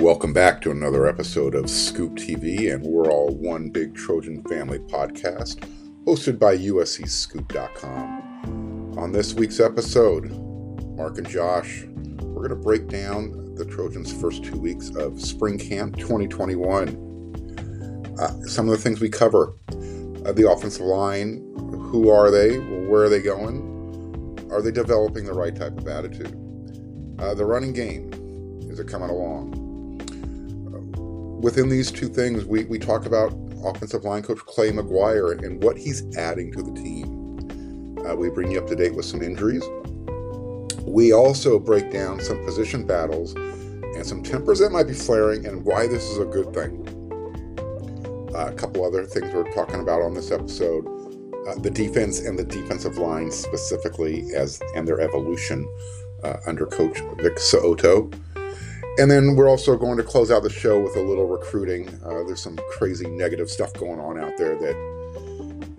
Welcome back to another episode of Scoop TV, and we're all one big Trojan family podcast hosted by USCScoop.com. On this week's episode, Marc and Josh, we're going to break down the Trojans' first two weeks of Spring Camp 2021. Uh, some of the things we cover uh, the offensive line who are they? Where are they going? Are they developing the right type of attitude? Uh, the running game, is it coming along? Within these two things, we, we talk about offensive line coach Clay McGuire and what he's adding to the team. Uh, we bring you up to date with some injuries. We also break down some position battles and some tempers that might be flaring and why this is a good thing. Uh, a couple other things we're talking about on this episode uh, the defense and the defensive line specifically as and their evolution uh, under coach Vic So'oto. And then we're also going to close out the show with a little recruiting. Uh, there's some crazy negative stuff going on out there that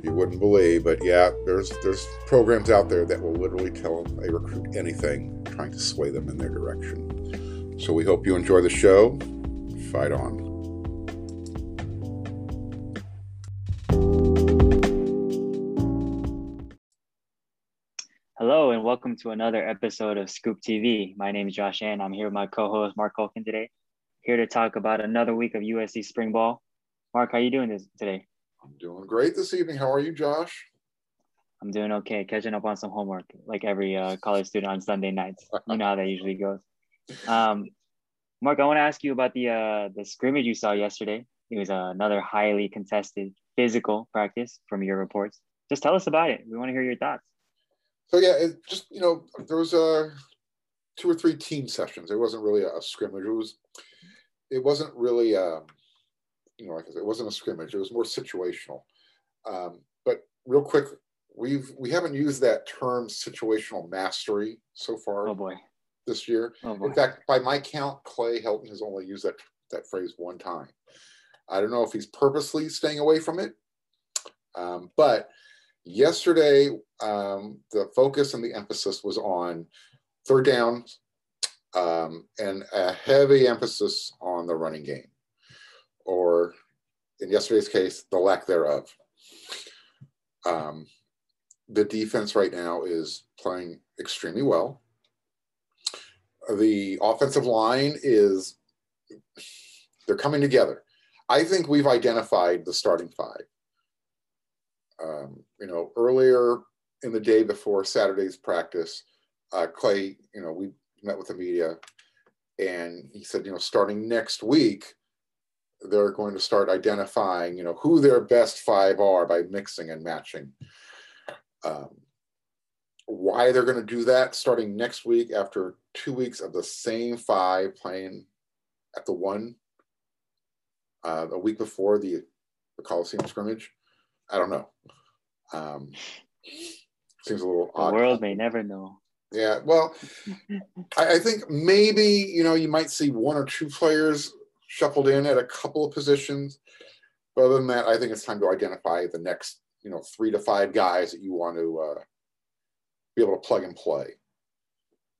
you wouldn't believe, but yeah, there's there's programs out there that will literally tell a recruit anything, trying to sway them in their direction. So we hope you enjoy the show. Fight on. Welcome to another episode of Scoop TV. My name is Josh Ann. I'm here with my co-host Marc Culkin today. Here to talk about another week of USC spring ball. Marc, how are you doing this today? I'm doing great this evening. How are you, Josh? I'm doing okay. Catching up on some homework, like every uh, college student on Sunday nights. You know how that usually goes. Um, Marc, I want to ask you about the uh, the scrimmage you saw yesterday. It was uh, another highly contested physical practice from your reports. Just tell us about it. We want to hear your thoughts so yeah, it just you know there was a uh, two or three team sessions. It wasn't really a, scrimmage. It was it wasn't really um, you know like I said, it wasn't a scrimmage. It was more situational. Um, but real quick, we've we haven't used that term situational mastery so far. Oh boy. This year. Oh boy. In fact, by my count, Clay Helton has only used that that phrase one time. I don't know if he's purposely staying away from it, um, but Yesterday, um, the focus and the emphasis was on third down um, and a heavy emphasis on the running game, or in yesterday's case, the lack thereof. Um, the defense right now is playing extremely well. The offensive line is, they're coming together. I think we've identified the starting five um, you know, earlier in the day before Saturday's practice, uh, Clay, you know, we met with the media and he said, you know, starting next week, they're going to start identifying, you know, who their best five are by mixing and matching. Um, why they're going to do that starting next week after two weeks of the same five playing at the one uh, a week before the, the Coliseum scrimmage. I don't know. Um, seems a little the odd. The world may never know. Yeah, well, I, I, think maybe you know you might see one or two players shuffled in at a couple of positions, but other than that, I think it's time to identify the next you know three to five guys that you want to uh, be able to plug and play.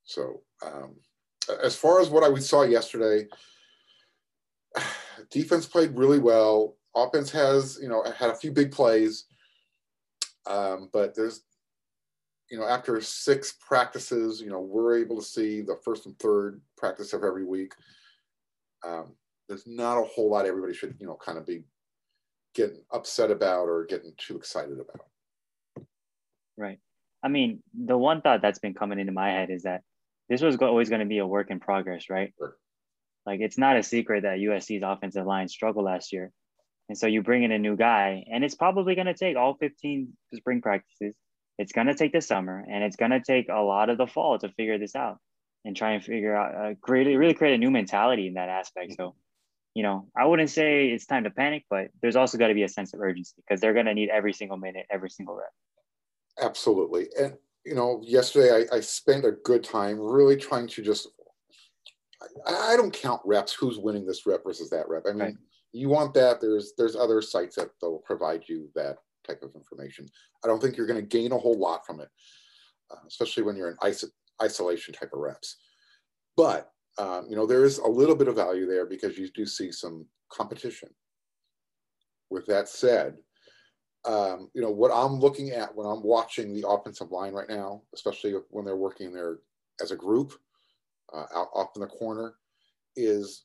So, um, as far as what I saw yesterday, defense played really well offense has you know had a few big plays, um, but there's you know after six practices, you know we're able to see the first and third practice of every week. Um, there's not a whole lot everybody should you know kind of be getting upset about or getting too excited about. Right. I mean, the one thought that's been coming into my head is that this was always going to be a work in progress, right? Sure. Like it's not a secret that USC's offensive line struggled last year. And so you bring in a new guy, and it's probably going to take all 15 spring practices. It's going to take the summer, and it's going to take a lot of the fall to figure this out and try and figure out, uh, create, really create a new mentality in that aspect. So, you know, I wouldn't say it's time to panic, but there's also got to be a sense of urgency because they're going to need every single minute, every single rep. Absolutely. And, you know, yesterday I, I spent a good time really trying to just, I, I, don't count reps, who's winning this rep versus that rep. I mean, right you want that, there's there's other sites that will provide you that type of information. I don't think you're going to gain a whole lot from it, uh, especially when you're in iso- isolation type of reps. But um, you know, there is a little bit of value there because you do see some competition. With that said, um, you know, what I'm looking at when I'm watching the offensive line right now, especially when they're working there as a group uh, out off in the corner, is,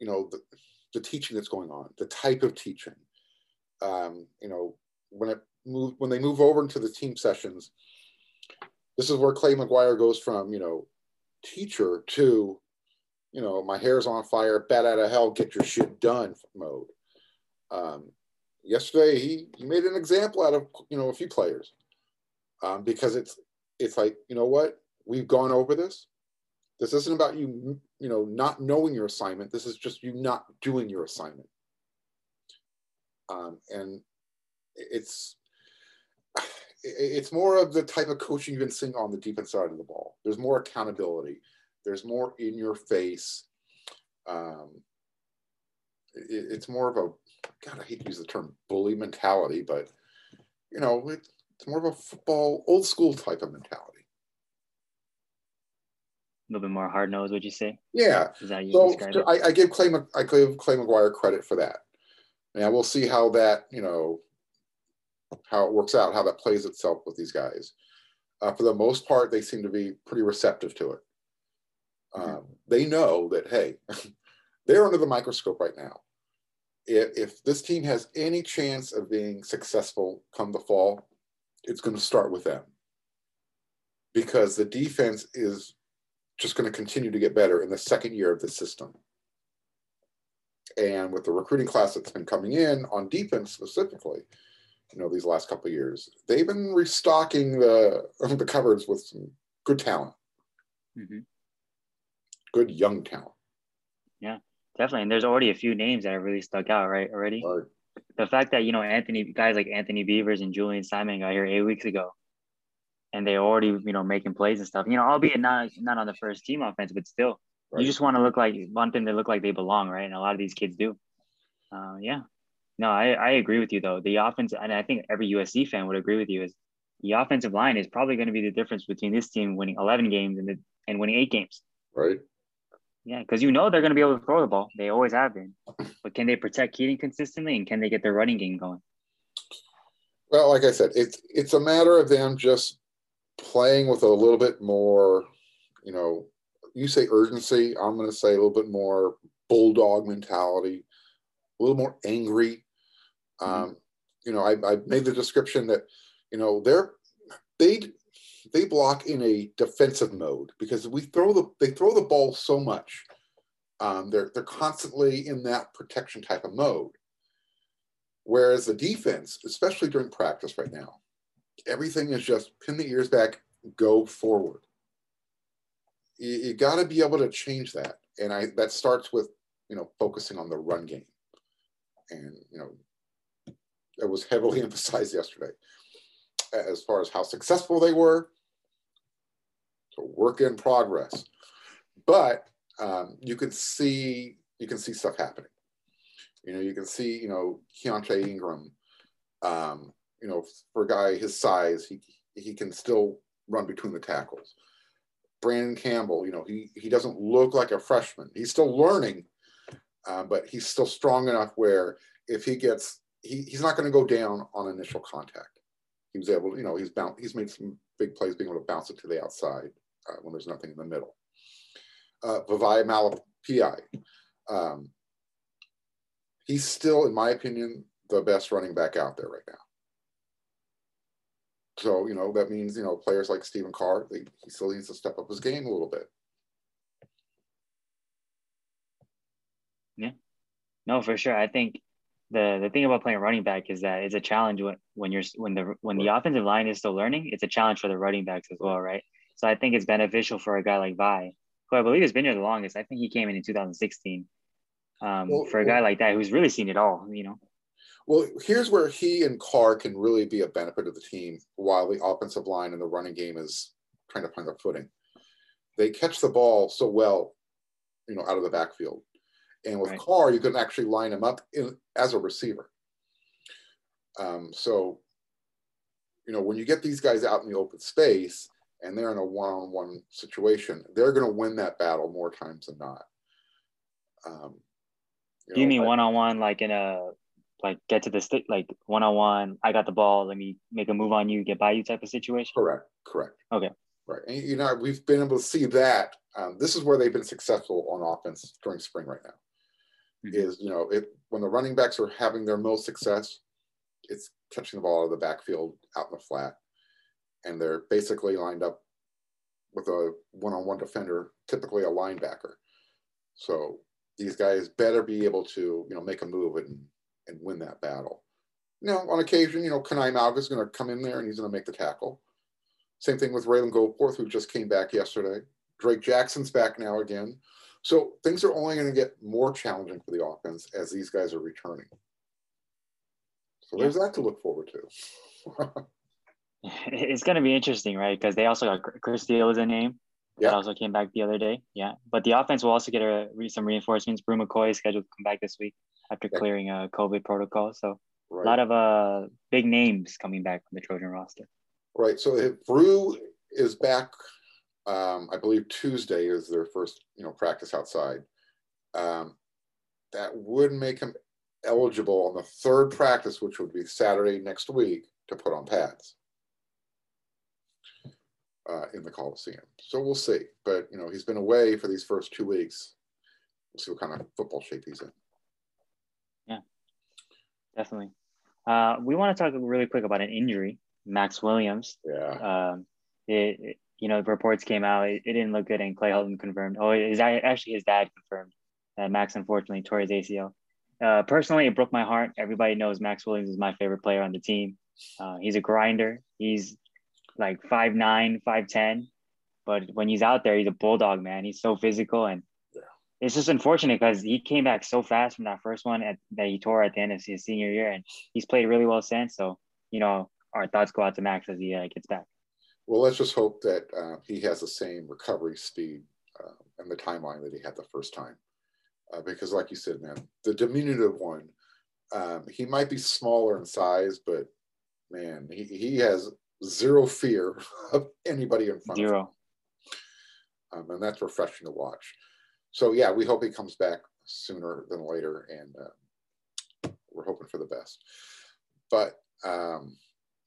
you know, the, the teaching that's going on, the type of teaching. Um, you know, when it move when they move over into the team sessions, this is where Clay McGuire goes from, you know, teacher to, you know, my hair's on fire, bat out of hell, get your shit done mode. Um, yesterday he, he made an example out of you know a few players um, because it's it's like you know what we've gone over this this isn't about you you know not knowing your assignment. This is just you not doing your assignment. Um, and it's it's more of the type of coaching you've been seeing on the defense side of the ball. There's more accountability. There's more in your face. Um, it, it's more of a God, I hate to use the term bully mentality, but you know, it, it's more of a football old school type of mentality. A little bit more hard nosed, would you say? Yeah. Is that you so I, I, give Clay I give Clay McGuire credit for that. Now we'll see how that you know how it works out, how that plays itself with these guys. Uh, for the most part, they seem to be pretty receptive to it. Mm-hmm. Um, they know that hey, they're under the microscope right now if, if this team has any chance of being successful come the fall, it's going to start with them because the defense is just going to continue to get better in the second year of the system. And with the recruiting class that's been coming in on defense specifically, you know, these last couple of years, they've been restocking the the cupboards with some good talent, mm-hmm. good young talent. Yeah. Definitely, and there's already a few names that have really stuck out, right? Already, right. the fact that you know Anthony guys like Anthony Beavers and Julien Simon got here eight weeks ago, and they already you know making plays and stuff. You know, albeit not not on the first team offense, but still, right. you just want to look like want them to look like they belong, right? And a lot of these kids do. Uh, yeah, no, I I agree with you though. The offense, and I think every USC fan would agree with you, is the offensive line is probably going to be the difference between this team winning 11 games and the, and winning eight games. Right. Yeah, because you know they're going to be able to throw the ball. They always have been. But can they protect Kedon consistently, and can they get their running game going? Well, like I said, it's it's a matter of them just playing with a little bit more, you know, you say urgency. I'm going to say a little bit more bulldog mentality, a little more angry. Mm-hmm. Um, you know, I, I made the description that, you know, they're they they block in a defensive mode because we throw the they throw the ball so much. Um, they're they're constantly in that protection type of mode. Whereas the defense, especially during practice right now, everything is just pin the ears back, go forward. You, you got to be able to change that, and I that starts with you know focusing on the run game, and you know that was heavily emphasized yesterday as far as how successful they were. So work in progress, but um, you can see you can see stuff happening. You know, you can see you know Keaontay Ingram. Um, you know, for a guy his size, he he can still run between the tackles. Brandon Campbell, you know, he he doesn't look like a freshman. He's still learning, uh, but he's still strong enough where if he gets, he, he's not going to go down on initial contact he was able, to, you know, he's bound, he's made some big plays being able to bounce it to the outside uh, when there's nothing in the middle. Uh, Vavae Malepeai, um, he's still, in my opinion, the best running back out there right now. So, you know, that means, you know, players like Stephen Carr, they, he still needs to step up his game a little bit. Yeah. No, for sure. I think the the thing about playing running back is that it's a challenge when, when you're when the when the offensive line is still learning. It's a challenge for the running backs as well, right? So I think it's beneficial for a guy like Vi, who I believe has been here the longest. I think he came in in 2016. Um, well, for a guy well, like that who's really seen it all, you know. Well, here's where he and Carr can really be a benefit of the team while the offensive line and the running game is trying to find their footing. They catch the ball so well, you know, out of the backfield. And with right. Carr, you can actually line him up in, as a receiver. Um, so, you know, when you get these guys out in the open space and they're in a one-on-one situation, they're going to win that battle more times than not. Um, you, you mean one-on-one, like in a like get to the stick, like one-on-one? I got the ball. Let me make a move on you, get by you type of situation. Correct. Correct. Okay. Right. And, you know, we've been able to see that. Um, this is where they've been successful on offense during spring right now. Mm-hmm. Is you know, it when the running backs are having their most success, it's catching the ball out of the backfield out in the flat and they're basically lined up with a one-on-one defender, typically a linebacker. So these guys better be able to, you know, make a move and and win that battle. Now, on occasion, you know, Kanai Mauga is going to come in there and he's going to make the tackle. Same thing with Ralen Goforth, who just came back yesterday. Drake Jackson's back now again. So things are only going to get more challenging for the offense as these guys are returning. So there's that to look forward to. it's going to be interesting, right? Because they also got Chris Steele is a name. Yeah. That also came back the other day. Yeah. But the offense will also get a, some reinforcements. Bru McCoy is scheduled to come back this week after yeah. clearing a COVID protocol. So right. a lot of uh, big names coming back from the Trojan roster. Right. So if Bru is back, um, I believe Tuesday is their first, you know, practice outside. Um, that would make him eligible on the third practice, which would be Saturday next week, to put on pads uh, in the Coliseum. So we'll see. But you know, he's been away for these first two weeks. We'll see what kind of football shape he's in. Yeah, definitely. Uh, we want to talk really quick about an injury, Max Williams. Yeah. Um, it, it, you know, the reports came out. It, it, didn't look good, and Clay Helton confirmed. Oh, is that actually his dad confirmed that Max unfortunately tore his ACL. Uh, personally, it broke my heart. Everybody knows Max Williams is my favorite player on the team. Uh, he's a grinder. He's like five nine, five ten, but when he's out there, he's a bulldog, man. He's so physical, and it's just unfortunate because he came back so fast from that first one at, that he tore at the end of his senior year, and he's played really well since. So you know, our thoughts go out to Max as he uh, gets back. Well, let's just hope that uh, he has the same recovery speed uh, and the timeline that he had the first time, uh, because like you said, man, the diminutive one. Um, he might be smaller in size, but man, he, he has zero fear of anybody in front zero. of him. Um, and that's refreshing to watch. So yeah, we hope he comes back sooner than later, and uh, we're hoping for the best. But um,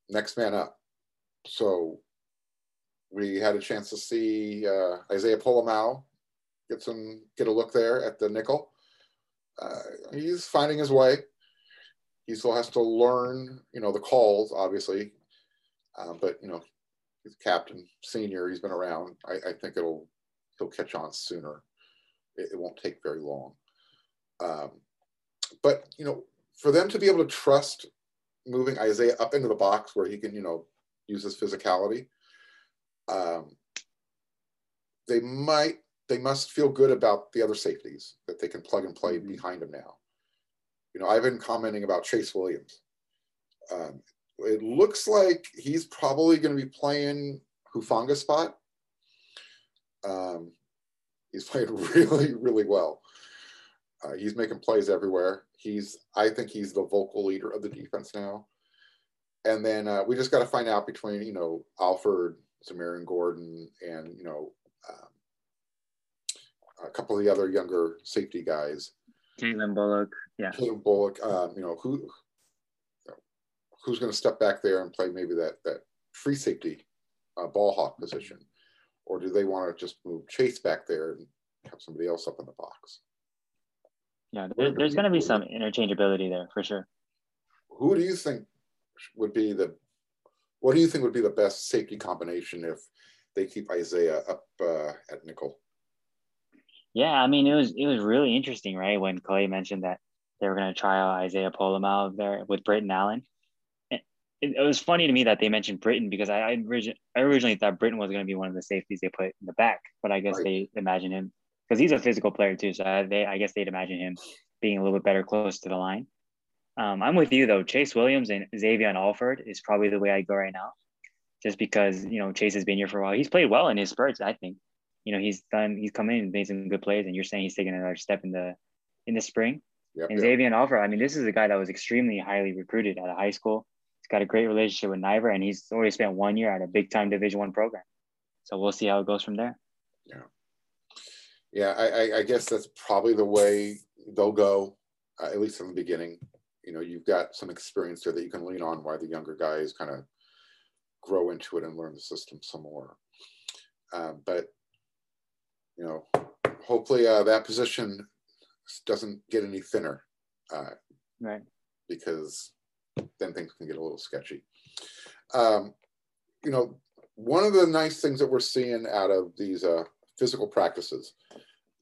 next man up. So we had a chance to see uh, Isaiah Pola-Mao get some get a look there at the nickel. Uh, he's finding his way. He still has to learn, you know, the calls. Obviously, uh, but you know, he's captain, senior. He's been around. I, I think it'll he'll catch on sooner. It, it won't take very long. Um, but you know, for them to be able to trust moving Isaiah up into the box where he can, you know, use his physicality, um, they might they must feel good about the other safeties that they can plug and play mm-hmm. behind him now. You know, I've been commenting about Chase Williams. Um, it looks like he's probably going to be playing Hufanga spot. Um, he's playing really, really well. Uh, he's making plays everywhere. He's, I think he's the vocal leader of the defense now. And then uh, we just got to find out between, you know, Alford, Zamarian Gordon, and, you know, um, a couple of the other younger safety guys. Calen Bullock. Yeah. Calen Bullock. Um, you know, who who's going to step back there and play maybe that that free safety uh, ball hawk position, or do they want to just move Chase back there and have somebody else up in the box? Yeah, there, there's going to be some interchangeability there for sure. Who do you think would be the what do you think would be the best safety combination if they keep Isaiah up uh, at nickel? Yeah, I mean it was it was really interesting, right? When Clay mentioned that they were going to try out Isaiah Pola-Mao there with Britton Allen it, it, was funny to me that they mentioned Britain because I, I, origi- I originally thought Britain was going to be one of the safeties they put in the back, but I guess right. they imagine him because he's a physical player too. So I, they, I guess they'd imagine him being a little bit better close to the line. Um, I'm with you though. Chase Williams and Xavier Alford is probably the way I go right now, just because you know Chase has been here for a while. He's played well in his spurts. I think, you know, he's done. He's come in and made some good plays, and you're saying he's taking another step in the in the spring. Yep, and yep. Xavier Alford, I mean, this is a guy that was extremely highly recruited out of high school got a great relationship with Naivar, and he's already spent one year at a big time Division One program. So we'll see how it goes from there. Yeah. Yeah, I, I guess that's probably the way they'll go, uh, at least in the beginning. You know, you've got some experience there that you can lean on while the younger guys kind of grow into it and learn the system some more. Uh, but, you know, hopefully uh, that position doesn't get any thinner. Uh, right. Because then things can get a little sketchy. Um, you know, one of the nice things that we're seeing out of these uh, physical practices,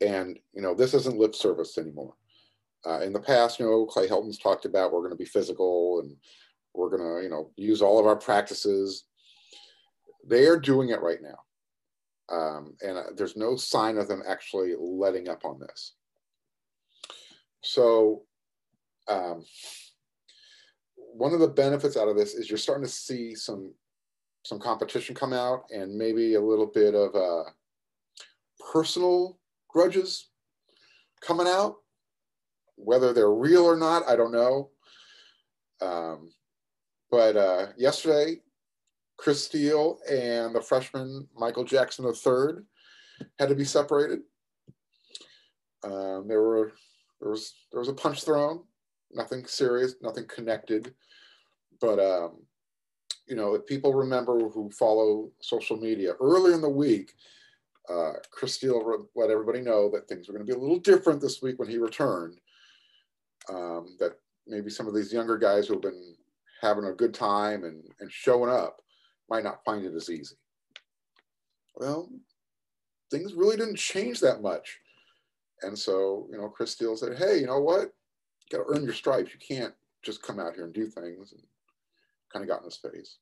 and you know, this isn't lip service anymore. Uh, in the past, you know, Clay Helton's talked about we're going to be physical and we're going to, you know, use all of our practices. They are doing it right now. Um, and uh, there's no sign of them actually letting up on this. So, um, one of the benefits out of this is you're starting to see some some competition come out and maybe a little bit of uh, personal grudges coming out. Whether they're real or not, I don't know. Um, but uh, yesterday, Chris Steele and the freshman Michael Jackson III had to be separated. Um, there were there was there was a punch thrown, nothing serious, nothing connected, but um, you know, if people remember who follow social media earlier in the week, uh, Chris Steele let everybody know that things were going to be a little different this week when he returned. Um, that maybe some of these younger guys who have been having a good time and, and showing up might not find it as easy. Well, things really didn't change that much. And so, you know, Chris Steele said, hey, you know what? You got to earn your stripes. You can't just come out here and do things. And kind of got in his face.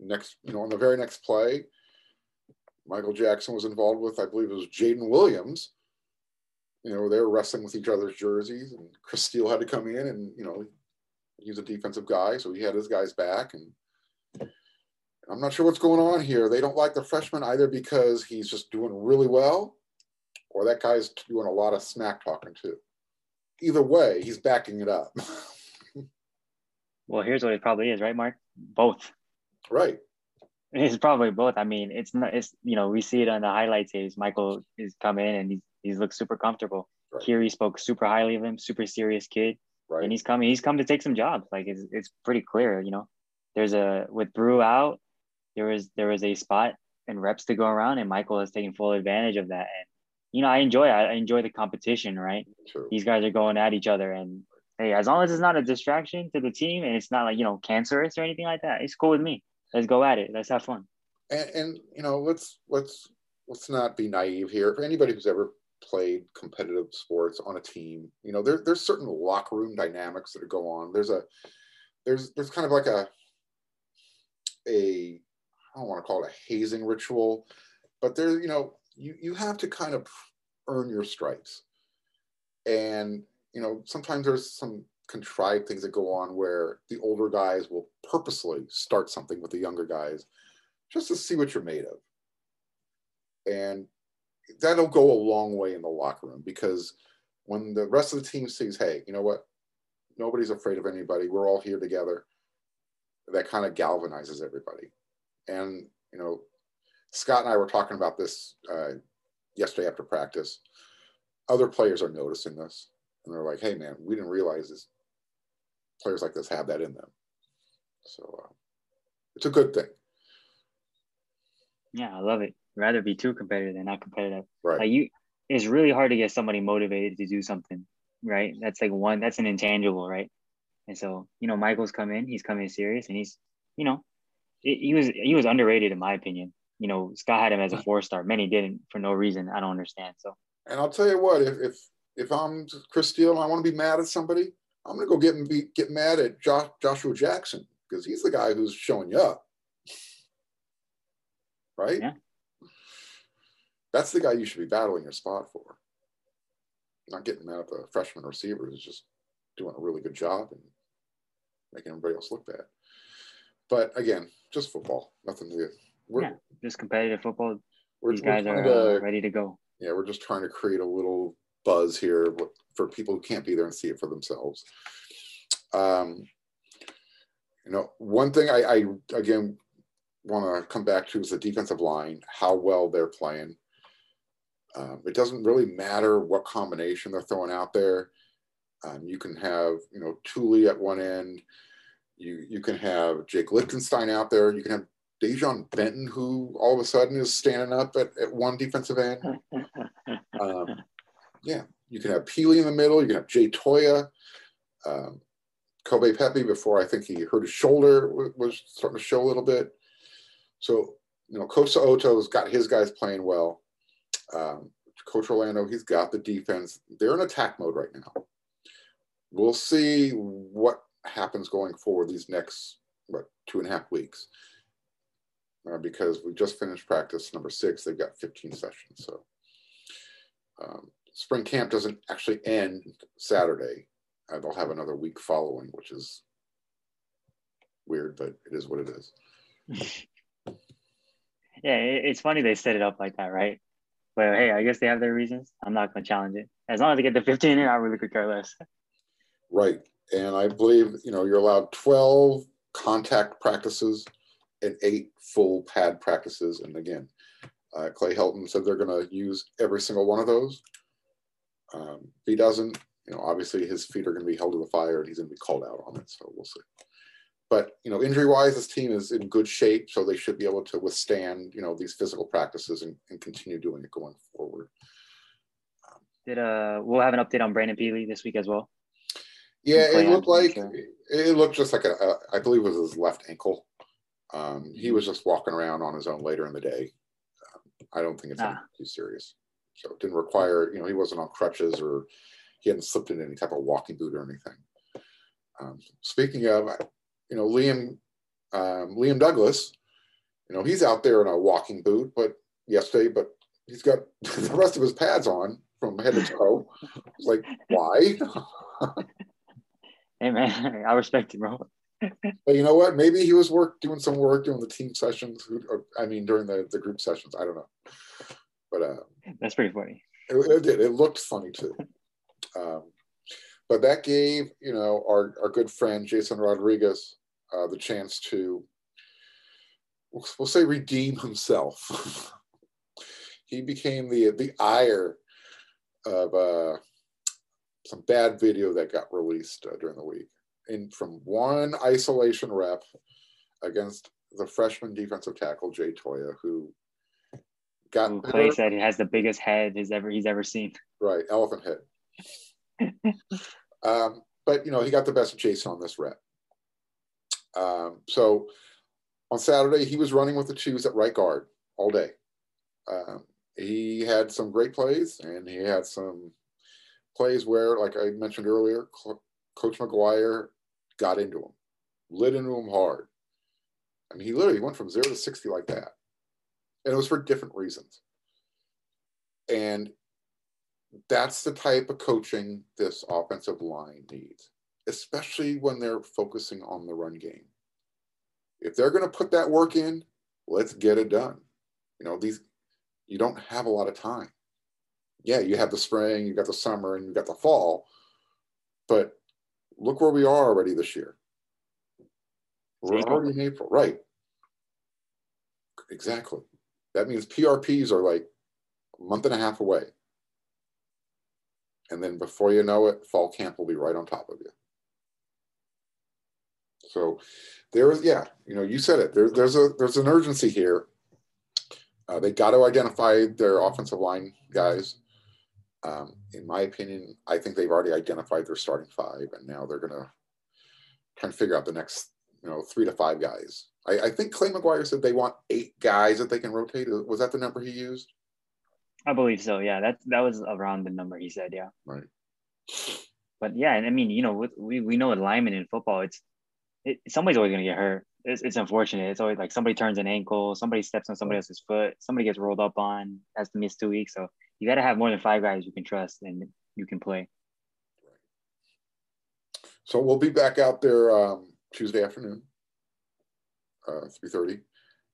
Next, you know, on the very next play, Michael Jackson was involved with, I believe it was Jaden Williams. You know, they were wrestling with each other's jerseys, and Chris Steele had to come in and, you know, he's a defensive guy, so he had his guys back. And I'm not sure what's going on here. They don't like the freshman either because he's just doing really well, or that guy's doing a lot of smack talking too. Either way, he's backing it up. Well, here's what it probably is, right, Marc? Both. Right. It's probably both. I mean, it's not. It's you know we see it on the highlights. Is Michael is come in and he's he's looked super comfortable. Right. Keary spoke super highly of him, super serious kid, right. and he's coming. He's come to take some jobs. Like it's it's pretty clear. You know, there's a with Bru out, there was there was a spot and reps to go around, and Michael has taken full advantage of that. And you know, I enjoy I enjoy the competition. Right, True. these guys are going at each other, and hey, as long as it's not a distraction to the team and it's not like you know cancerous or anything like that, it's cool with me. Let's go at it. Let's have fun. And, and you know, let's let's let's not be naive here. For anybody who's ever played competitive sports on a team, you know, there, there's certain locker room dynamics that go on. There's a there's there's kind of like a a I don't want to call it a hazing ritual, but there, you know, you you have to kind of earn your stripes. And you know, sometimes there's some contrived things that go on where the older guys will purposely start something with the younger guys just to see what you're made of. And that'll go a long way in the locker room because when the rest of the team sees, hey, you know what? Nobody's afraid of anybody. We're all here together. That kind of galvanizes everybody. And, you know, Scott and I were talking about this uh, yesterday after practice. Other players are noticing this and they're like, "Hey, man, we didn't realize this. Players like this have that in them." So uh, it's a good thing. Yeah, I love it. Rather be too competitive than not competitive. Right. Like you, it's really hard to get somebody motivated to do something. Right. That's like one. That's an intangible, right? And so you know, Michael's come in. He's coming serious, and he's you know, it, he was he was underrated in my opinion. You know, Scott had him as a four star. Many didn't for no reason. I don't understand. So. And I'll tell you what, if, if if I'm Chris Steele and I want to be mad at somebody, I'm going to go get and be, get mad at Josh, Joshua Jackson because he's the guy who's showing you up. Right? Yeah. That's the guy you should be battling your spot for. Not getting mad at the freshman receiver who's just doing a really good job and making everybody else look bad. But again, just football, nothing to. We're, yeah, just competitive football. These guys are to, uh, ready to go. Yeah, we're just trying to create a little buzz here for people who can't be there and see it for themselves. Um, you know, one thing I, I again want to come back to is the defensive line, how well they're playing. Um, it doesn't really matter what combination they're throwing out there. Um, you can have, you know, Tuli at one end. You you can have Jake Lichtenstein out there. You can have Dejon Benton, who all of a sudden is standing up at, at one defensive end. Um, yeah, you can have Pili in the middle. You can have Jay Toia. Um, Kobe Pepe, before I think he hurt his shoulder, was starting to show a little bit. So, you know, Coach Oto's got his guys playing well. Um, Coach Orlando, he's got the defense. They're in attack mode right now. We'll see what happens going forward these next what two and a half weeks. Uh, because we just finished practice number six, they've got 15 sessions. So um, spring camp doesn't actually end Saturday. Uh, they'll have another week following, which is weird, but it is what it is. yeah, it's funny they set it up like that, right? But hey, I guess they have their reasons. I'm not going to challenge it. As long as they get the 15 in, I really could care less. Right. And I believe, you know, you're allowed 12 contact practices and eight full pad practices. And again, uh, Clay Helton said they're going to use every single one of those. Um, if he doesn't, you know, obviously his feet are going to be held to the fire and he's going to be called out on it. So we'll see. But you know, injury-wise, this team is in good shape, so they should be able to withstand you know these physical practices and, and continue doing it going forward. Did uh, we'll have an update on Brandon Pili this week as well. Yeah, it looked like sure. it looked just like a, a, I believe it was his left ankle. Um, he was just walking around on his own later in the day. Um, I don't think it's ah. too serious. So it didn't require, you know, he wasn't on crutches or he hadn't slipped in any type of walking boot or anything. Um, speaking of, you know, Liam um, Liam Douglass, you know, he's out there in a walking boot, but yesterday, but he's got the rest of his pads on from head to toe. Like, why? hey man, I respect you, bro. But you know what? Maybe he was work doing some work during the team sessions. Or, I mean, during the, the group sessions. I don't know. But uh, that's pretty funny. It, it did. It looked funny too. Um, but that gave you know our our good friend Jason Rodriguez uh, the chance to we'll say redeem himself. he became the the ire of uh, some bad video that got released uh, during the week, in from one isolation rep against the freshman defensive tackle Jay Toia, who got who Clay said he has the biggest head he's ever he's ever seen. Right, elephant head. um, but you know he got the best of Jason on this rep. Um, so on Saturday he was running with the twos at right guard all day. Um, he had some great plays and he had some plays where, like I mentioned earlier, Coach McGuire got into him, lit into him hard. I mean, he literally went from zero to 60 like that. And it was for different reasons. And that's the type of coaching this offensive line needs, especially when they're focusing on the run game. If they're going to put that work in, let's get it done. You know, these you don't have a lot of time. Yeah, you have the spring, you got the summer, and you got the fall, but look where we are already this year. We're already in April, right? Exactly. That means PRPs are like a month and a half away. And then before you know it, fall camp will be right on top of you. So there is, yeah, you know, you said it. There, there's a there's an urgency here uh, they got to identify their offensive line guys. Um, in my opinion, I think they've already identified their starting five, and now they're going to kind of figure out the next, you know, three to five guys. I, I, think Clay McGuire said they want eight guys that they can rotate. Was that the number he used? I believe so. Yeah, that that was around the number he said. Yeah. Right. But yeah, and I mean, you know, with, we we know with linemen in football, it's it, somebody's always going to get hurt it's, it's unfortunate. It's always like somebody turns an ankle, somebody steps on somebody else's foot, somebody gets rolled up on, has to miss two weeks. So you got to have more than five guys you can trust and you can play. So we'll be back out there um, Tuesday afternoon, uh, three thirty.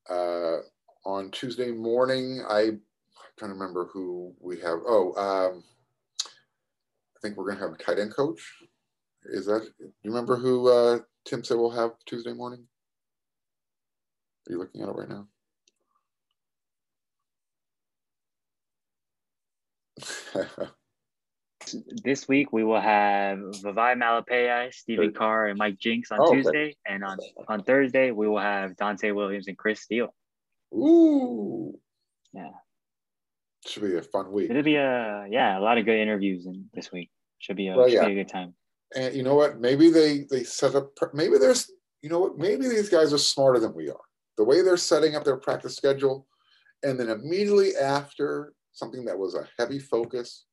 Uh, on Tuesday morning, I, I'm trying to remember who we have. Oh, um, I think we're going to have a tight end coach. Is that? You remember who uh, Tim said we'll have Tuesday morning? Are you looking at it right now? this week we will have Vavae Malepeai, Stephen Carr, and Mike Jinks on oh, Tuesday, okay. and on on Thursday we will have Donte Williams and Chris Steele. Ooh, yeah, should be a fun week. It'll be a yeah, a lot of good interviews in this week. Should be a, well, should yeah. be a good time. And you know what? Maybe they they set up. Maybe there's you know what? Maybe these guys are smarter than we are. The way they're setting up their practice schedule, and then immediately after something that was a heavy focus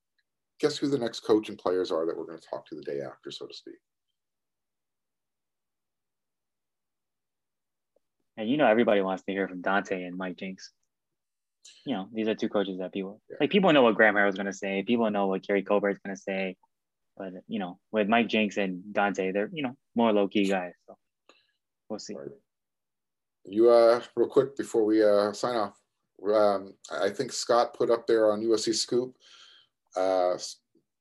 guess who the next coach and players are that we're going to talk to the day after, so to speak. And you know, everybody wants to hear from Donte and Mike Jinks. You know, these are two coaches that people yeah. like. People know what Graham Harrell's going to say. People know what Keary Colbert's going to say. But you know, with Mike Jinks and Donte, they're you know more low key guys. So we'll see. Right. You uh, real quick before we uh sign off. Um, I think Scott put up there on USC Scoop uh,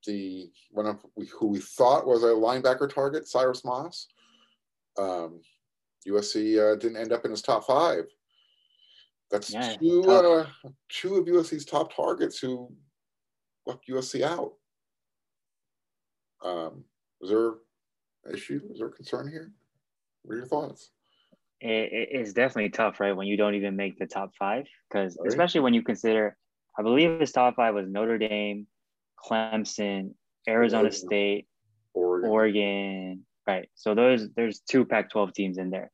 the one of we, who we thought was a linebacker target, Cyrus Moss. Um, USC uh, didn't end up in his top five. That's yeah, two uh, two of USC's top targets who left USC out. Um, is there an issue? Is there a concern here? What are your thoughts? It, it's definitely tough, right? When you don't even make the top five, because right. especially when you consider, I believe his top five was Notre Dame, Clemson, Arizona Oregon. State, Oregon. Oregon. Right. So those there's two Pac-12 teams in there.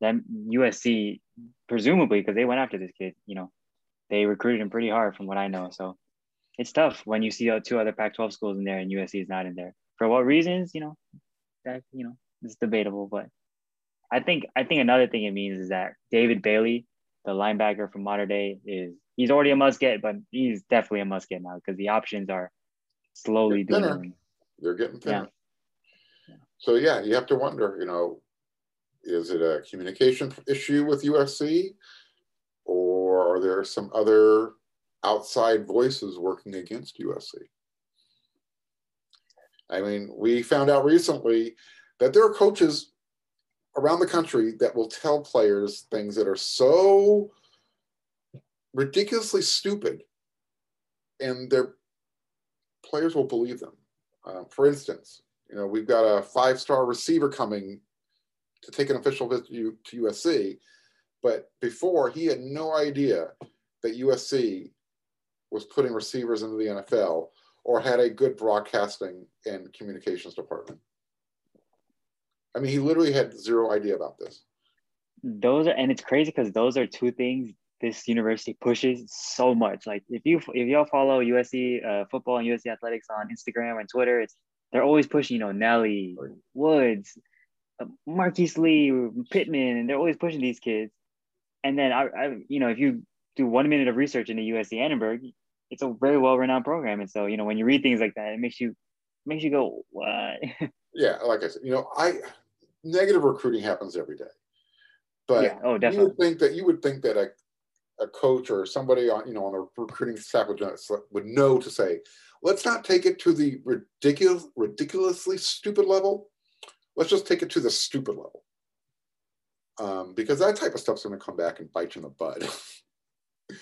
Then USC, presumably, because they went after this kid, you know, they recruited him pretty hard, from what I know. So it's tough when you see uh, two other Pac-12 schools in there and USC is not in there. For what reasons, you know, that you know, it's debatable. But I think I think another thing it means is that David Bailey, the linebacker from Mater Dei, is he's already a must get, but he's definitely a must get now because the options are slowly dwindling. They're getting thinner. Yeah. So yeah, you have to wonder, you know, is it a communication issue with USC, or are there some other outside voices working against USC? I mean, we found out recently that there are coaches around the country that will tell players things that are so ridiculously stupid, and their players will believe them. Uh, for instance, you know we've got a five-star receiver coming to take an official visit to USC, but before he had no idea that USC was putting receivers into the NFL or had a good broadcasting and communications department. I mean, he literally had zero idea about this. Those are, and it's crazy because those are two things this university pushes so much. Like if you if y'all follow USC uh, football and USC athletics on Instagram and Twitter, it's they're always pushing. You know, Nelly, Woods, uh, Marqise Lee, Pittman, and they're always pushing these kids. And then I, I, you know, if you do one minute of research into USC Annenberg, it's a very well renowned program. And so you know when you read things like that, it makes you makes you go what? yeah, like I said, you know, I negative recruiting happens every day. But yeah. oh, definitely. you would think that you would think that a, a coach or somebody on you know on the recruiting staff would, would know to say, let's not take it to the ridiculous, ridiculously stupid level. Let's just take it to the stupid level. Um, because that type of stuff's going to come back and bite you in the butt.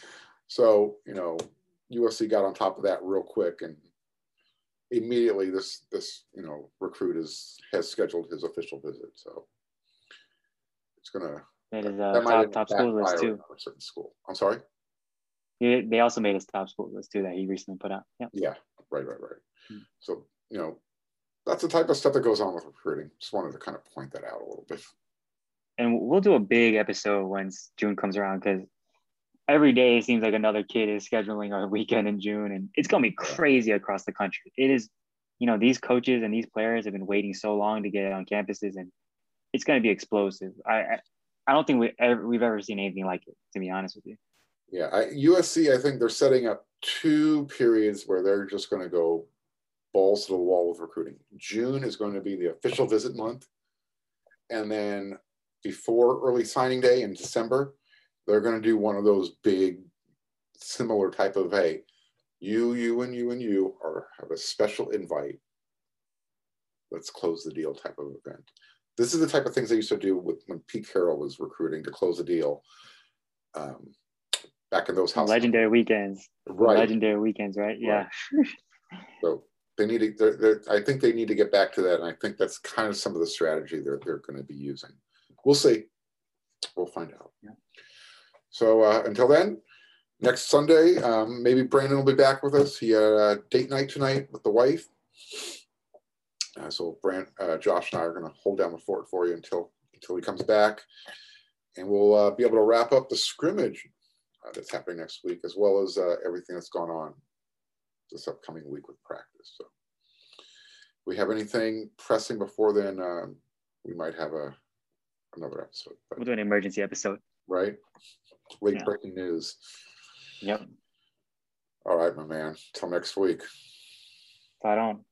so you know, USC got on top of that real quick, and immediately this this you know recruit is has scheduled his official visit. So it's going to Made his uh, top, top school list too. A certain school. I'm sorry. He, they also made his top school list too that he recently put out. Yeah. Yeah. Right. Right. Right. Hmm. So you know, that's the type of stuff that goes on with recruiting. Just wanted to kind of point that out a little bit. And we'll do a big episode once June comes around because every day it seems like another kid is scheduling a weekend in June, and it's gonna be crazy across the country. It is, you know, these coaches and these players have been waiting so long to get on campuses, and it's gonna be explosive. I I don't think we ever, we've ever seen anything like it. To be honest with you. Yeah, I, USC. I think they're setting up two periods where they're just going to go balls to the wall with recruiting. June is going to be the official visit month, and then before early signing day in December, they're going to do one of those big, similar type of hey, you, you, and you and you are have a special invite. Let's close the deal type of event. this is the type of things they used to do with when Pete Carroll was recruiting to close a deal. Um, back in those legendary weekends, right? Legendary weekends, right? Yeah. so they need to. They're, they're, I think they need to get back to that, and I think that's kind of some of the strategy they're they're going to be using. We'll see. We'll find out. Yeah. So uh, until then, next Sunday, um, maybe Brandon will be back with us. He had a date night tonight with the wife. Uh, so Brand, uh, Josh and I are going to hold down the fort for you until until he comes back, and we'll uh, be able to wrap up the scrimmage uh, that's happening next week, as well as uh, everything that's gone on this upcoming week with practice. So, we have anything pressing before then, um, we might have a another episode. But, we'll do an emergency episode. Right. Late yeah. breaking news. Yep. All right, my man. Till next week. Right on.